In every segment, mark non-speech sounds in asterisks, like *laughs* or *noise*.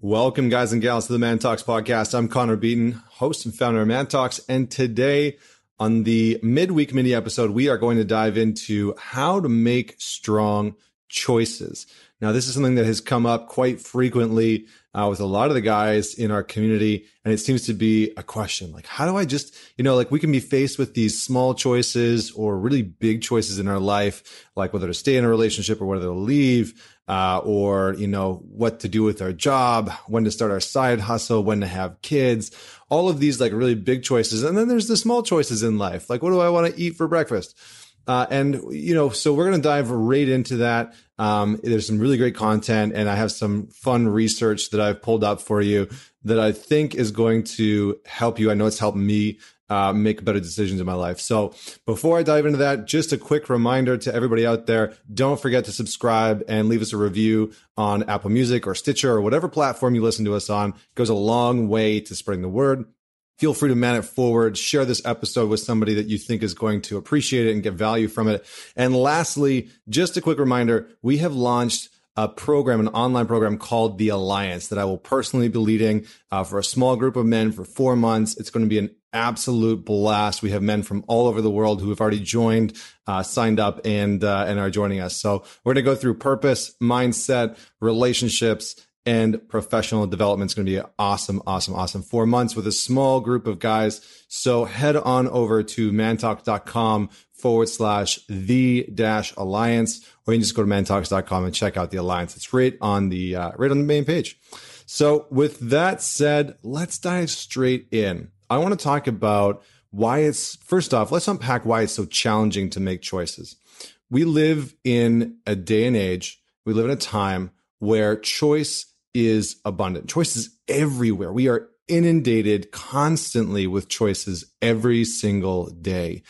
Welcome, guys and gals, to the Man Talks podcast. I'm Connor Beaton, host and founder of Man Talks. And today, on the midweek mini episode, we are going to dive into how to make strong choices. Now, this is something that has come up quite frequently uh, with a lot of the guys in our community. And it seems to be a question like, how do I just, you know, like we can be faced with these small choices or really big choices in our life, like whether to stay in a relationship or whether to leave uh, or you know what to do with our job, when to start our side hustle, when to have kids, all of these like really big choices, and then there's the small choices in life, like what do I want to eat for breakfast, uh, and you know, so we're gonna dive right into that. Um, there's some really great content, and I have some fun research that I've pulled up for you that I think is going to help you. I know it's helped me uh, make better decisions in my life. So before I dive into that, just a quick reminder to everybody out there, don't forget to subscribe and leave us a review on Apple Music or Stitcher or whatever platform you listen to us on. It goes a long way to spreading the word. Feel free to man it forward, share this episode with somebody that you think is going to appreciate it and get value from it. And lastly, just a quick reminder, we have launched a program, an online program called The Alliance that I will personally be leading uh, for a small group of men for four months. It's going to be an absolute blast. We have men from all over the world who have already joined, uh, signed up, and uh, and are joining us. So we're going to go through purpose, mindset, relationships, and professional development. is going to be awesome, awesome, awesome. Four months with a small group of guys. So head on over to mantalk.com forward slash the dash alliance, or you can just go to mantalks.com and check out the alliance. It's right on the, uh, right on the main page. So with that said, let's dive straight in. I want to talk about why it's, first off, let's unpack why it's so challenging to make choices. We live in a day and age, we live in a time where choice is abundant. Choices everywhere. We are inundated constantly with choices every single day.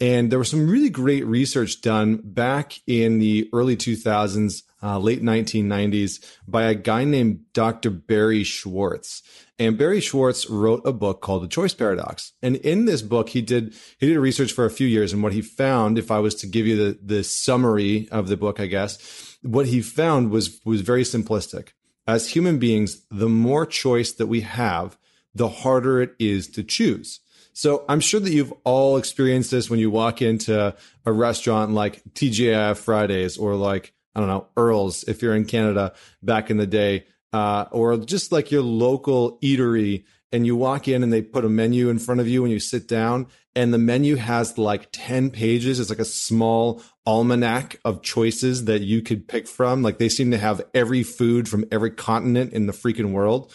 And there was some really great research done back in the early 2000s, uh, late 1990s by a guy named Dr. Barry Schwartz. And Barry Schwartz wrote a book called The Choice Paradox. And in this book, he did he did research for a few years. And what he found, if I was to give you the the summary of the book, I guess, what he found was was very simplistic. As human beings, the more choice that we have, the harder it is to choose. So I'm sure that you've all experienced this when you walk into a restaurant like TGI Fridays or like, I don't know, Earl's if you're in Canada back in the day, uh, or just like your local eatery and you walk in and they put a menu in front of you and you sit down and the menu has like 10 pages. It's like a small almanac of choices that you could pick from. Like they seem to have every food from every continent in the freaking world.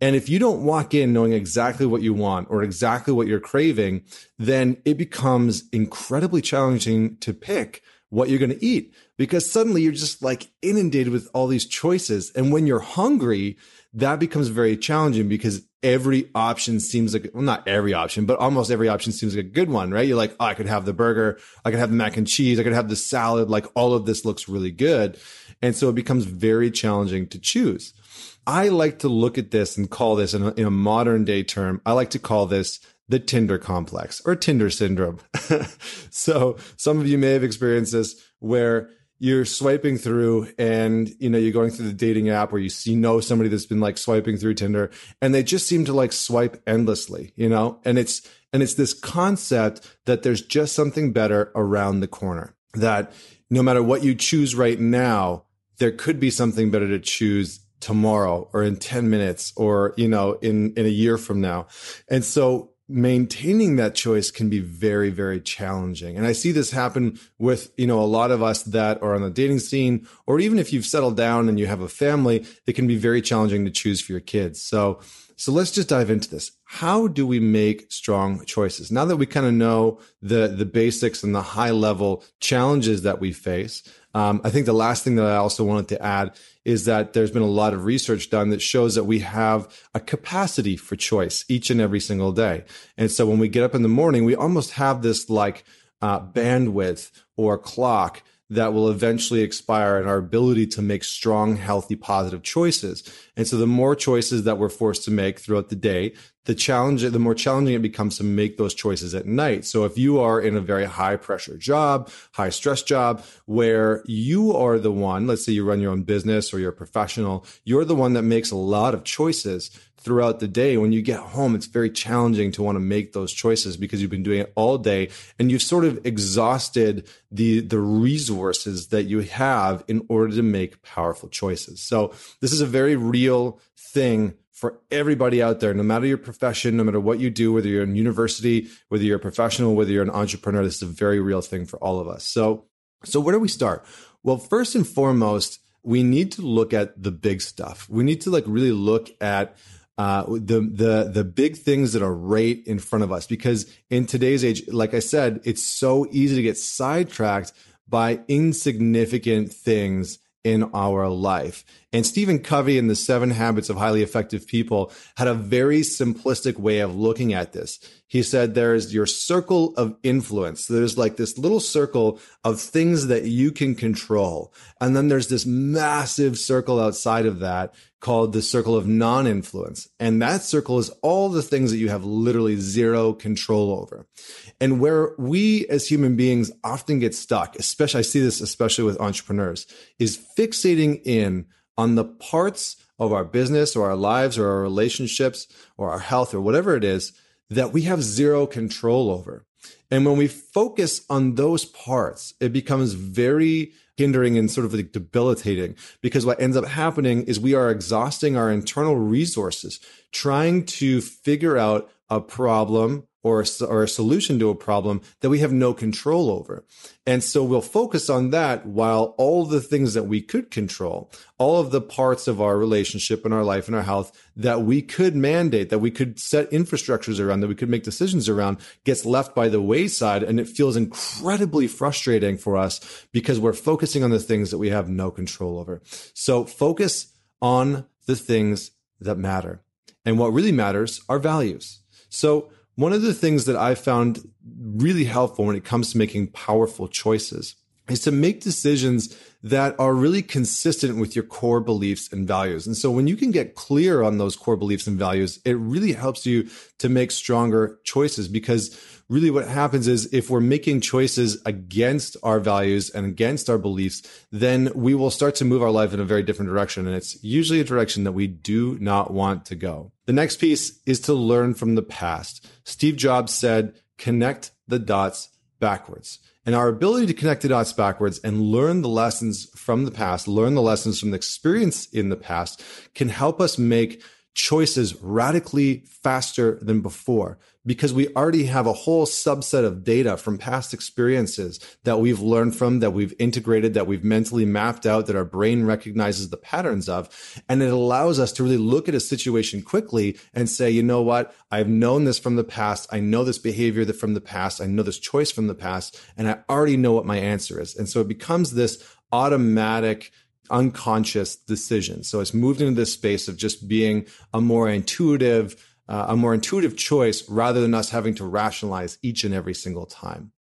And if you don't walk in knowing exactly what you want or exactly what you're craving, then it becomes incredibly challenging to pick what you're going to eat because suddenly you're just like inundated with all these choices. And when you're hungry, that becomes very challenging because every option seems like, well, not every option, but almost every option seems like a good one, right? You're like, oh, I could have the burger. I could have the mac and cheese. I could have the salad. Like all of this looks really good. And so it becomes very challenging to choose. I like to look at this and call this in a, in a modern day term. I like to call this the Tinder complex or Tinder syndrome. *laughs* so some of you may have experienced this where you're swiping through and you know you're going through the dating app where you see know somebody that's been like swiping through Tinder and they just seem to like swipe endlessly, you know? And it's and it's this concept that there's just something better around the corner. That no matter what you choose right now, there could be something better to choose tomorrow or in 10 minutes or you know in in a year from now and so maintaining that choice can be very very challenging. And i see this happen with you know a lot of us that are on the dating scene or even if you've settled down and you have a family it can be very challenging to choose for your kids. So so let's just dive into this how do we make strong choices now that we kind of know the the basics and the high level challenges that we face um, I think the last thing that I also wanted to add is that there's been a lot of research done that shows that we have a capacity for choice each and every single day. And so when we get up in the morning, we almost have this like uh, bandwidth or clock that will eventually expire and our ability to make strong, healthy, positive choices. And so the more choices that we're forced to make throughout the day, the challenge, the more challenging it becomes to make those choices at night. So if you are in a very high pressure job, high stress job, where you are the one, let's say you run your own business or you're a professional, you're the one that makes a lot of choices throughout the day. When you get home, it's very challenging to want to make those choices because you've been doing it all day and you've sort of exhausted the, the resources that you have in order to make powerful choices. So this is a very real thing for everybody out there, no matter your profession, no matter what you do, whether you're in university, whether you're a professional, whether you're an entrepreneur, this is a very real thing for all of us. So, so where do we start? Well, first and foremost, we need to look at the big stuff. We need to like really look at uh, the the the big things that are right in front of us because in today's age, like I said, it's so easy to get sidetracked by insignificant things in our life. And Stephen Covey in the Seven Habits of Highly Effective People had a very simplistic way of looking at this. He said there's your circle of influence. There's like this little circle of things that you can control. And then there's this massive circle outside of that called the circle of non influence. And that circle is all the things that you have literally zero control over. And where we as human beings often get stuck, especially, I see this especially with entrepreneurs, is fixating in on the parts of our business or our lives or our relationships or our health or whatever it is that we have zero control over. And when we focus on those parts, it becomes very hindering and sort of like debilitating because what ends up happening is we are exhausting our internal resources trying to figure out a problem or a, or a solution to a problem that we have no control over. And so we'll focus on that while all the things that we could control, all of the parts of our relationship and our life and our health that we could mandate, that we could set infrastructures around, that we could make decisions around gets left by the wayside. And it feels incredibly frustrating for us because we're focusing on the things that we have no control over. So focus on the things that matter. And what really matters are values. So one of the things that I found really helpful when it comes to making powerful choices is to make decisions that are really consistent with your core beliefs and values. And so when you can get clear on those core beliefs and values, it really helps you to make stronger choices because really what happens is if we're making choices against our values and against our beliefs, then we will start to move our life in a very different direction. And it's usually a direction that we do not want to go. The next piece is to learn from the past. Steve Jobs said, connect the dots backwards. And our ability to connect the dots backwards and learn the lessons from the past, learn the lessons from the experience in the past can help us make choices radically faster than before because we already have a whole subset of data from past experiences that we've learned from, that we've integrated, that we've mentally mapped out, that our brain recognizes the patterns of. And it allows us to really look at a situation quickly and say, you know what? I've known this from the past. I know this behavior from the past. I know this choice from the past, and I already know what my answer is. And so it becomes this automatic unconscious decision. So it's moved into this space of just being a more intuitive, uh, a more intuitive choice rather than us having to rationalize each and every single time.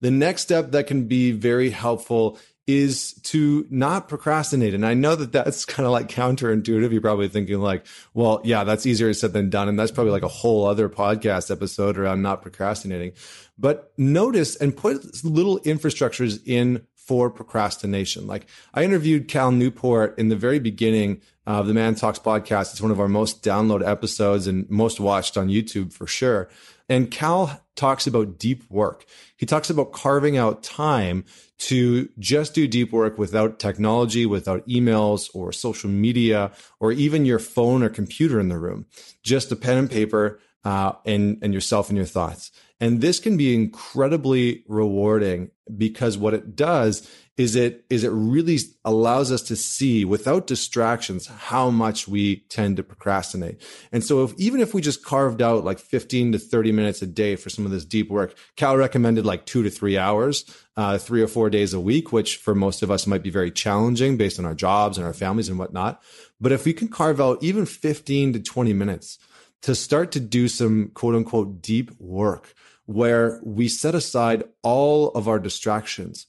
The next step that can be very helpful is to not procrastinate. And I know that that's *laughs* kind of like counterintuitive. You're probably thinking like, well, yeah, that's easier said than done. And that's probably like a whole other podcast episode around not procrastinating. But notice and put little infrastructures in for procrastination. Like I interviewed Cal Newport in the very beginning of the Man Talks podcast. It's one of our most download episodes and most watched on YouTube for sure. And Cal talks about deep work. He talks about carving out time to just do deep work without technology, without emails or social media, or even your phone or computer in the room. Just a pen and paper uh, and and yourself and your thoughts. And this can be incredibly rewarding because what it does is it is it really allows us to see without distractions how much we tend to procrastinate. And so if even if we just carved out like 15 to 30 minutes a day for some of this deep work, Cal recommended like two to three hours, uh, three or four days a week, which for most of us might be very challenging based on our jobs and our families and whatnot. But if we can carve out even 15 to 20 minutes to start to do some quote unquote deep work where we set aside all of our distractions,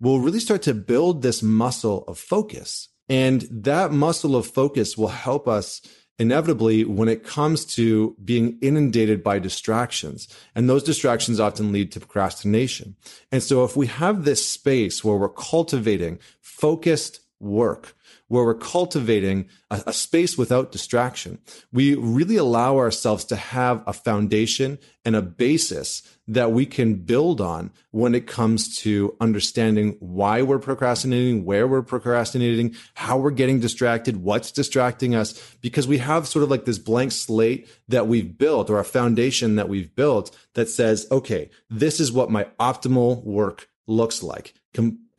we'll really start to build this muscle of focus. And that muscle of focus will help us inevitably when it comes to being inundated by distractions. And those distractions often lead to procrastination. And so if we have this space where we're cultivating focused work, where we're cultivating a, a, space without distraction. We really allow ourselves to have a foundation and a basis that we can build on when it comes to understanding why we're procrastinating, where we're procrastinating, how we're getting distracted, what's distracting us, because we have sort of like this blank slate that we've built or a foundation that we've built that says, okay, this is what my optimal work looks like.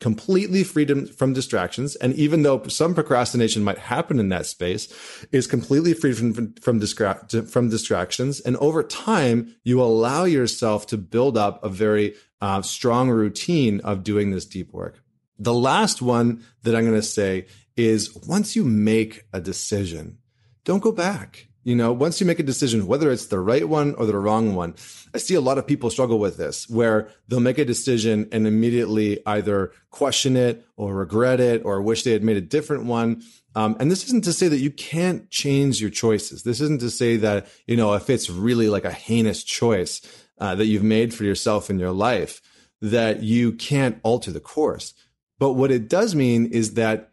Completely freedom from distractions. And even though some procrastination might happen in that space, is completely free from, from, from, distra- from distractions. And over time, you allow yourself to build up a very uh, strong routine of doing this deep work. The last one that I'm going to say is once you make a decision, don't go back. You know, once you make a decision, whether it's the right one or the wrong one, I see a lot of people struggle with this where they'll make a decision and immediately either question it or regret it or wish they had made a different one. Um, and this isn't to say that you can't change your choices. This isn't to say that, you know, if it's really like a heinous choice uh, that you've made for yourself in your life, that you can't alter the course. But what it does mean is that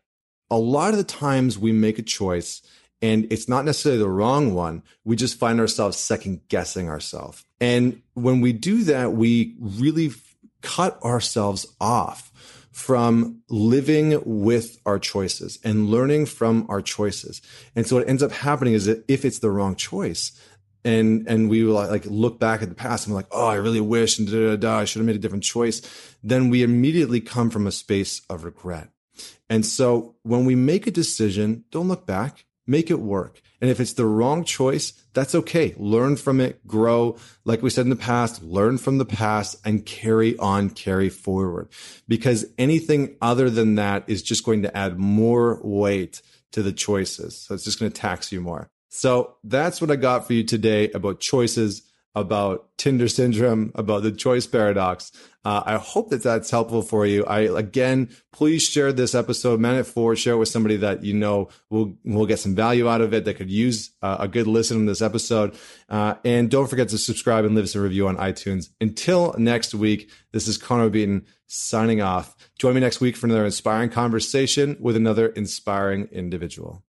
a lot of the times we make a choice and it's not necessarily the wrong one. We just find ourselves second guessing ourselves. And when we do that, we really cut ourselves off from living with our choices and learning from our choices. And so what ends up happening is that if it's the wrong choice, and and we will like look back at the past and we're like, oh, I really wish and da, da, da, I should have made a different choice. Then we immediately come from a space of regret. And so when we make a decision, don't look back make it work. And if it's the wrong choice, that's okay. Learn from it, grow. Like we said in the past, learn from the past and carry on, carry forward. Because anything other than that is just going to add more weight to the choices. So it's just going to tax you more. So that's what I got for you today about choices about Tinder syndrome, about the choice paradox. Uh, I hope that that's helpful for you. I again, please share this episode, man it forward, share it with somebody that you know will will get some value out of it that could use uh, a good listen to this episode. Uh, and don't forget to subscribe and leave us a review on iTunes. Until next week, this is Connor Beaton signing off. Join me next week for another inspiring conversation with another inspiring individual.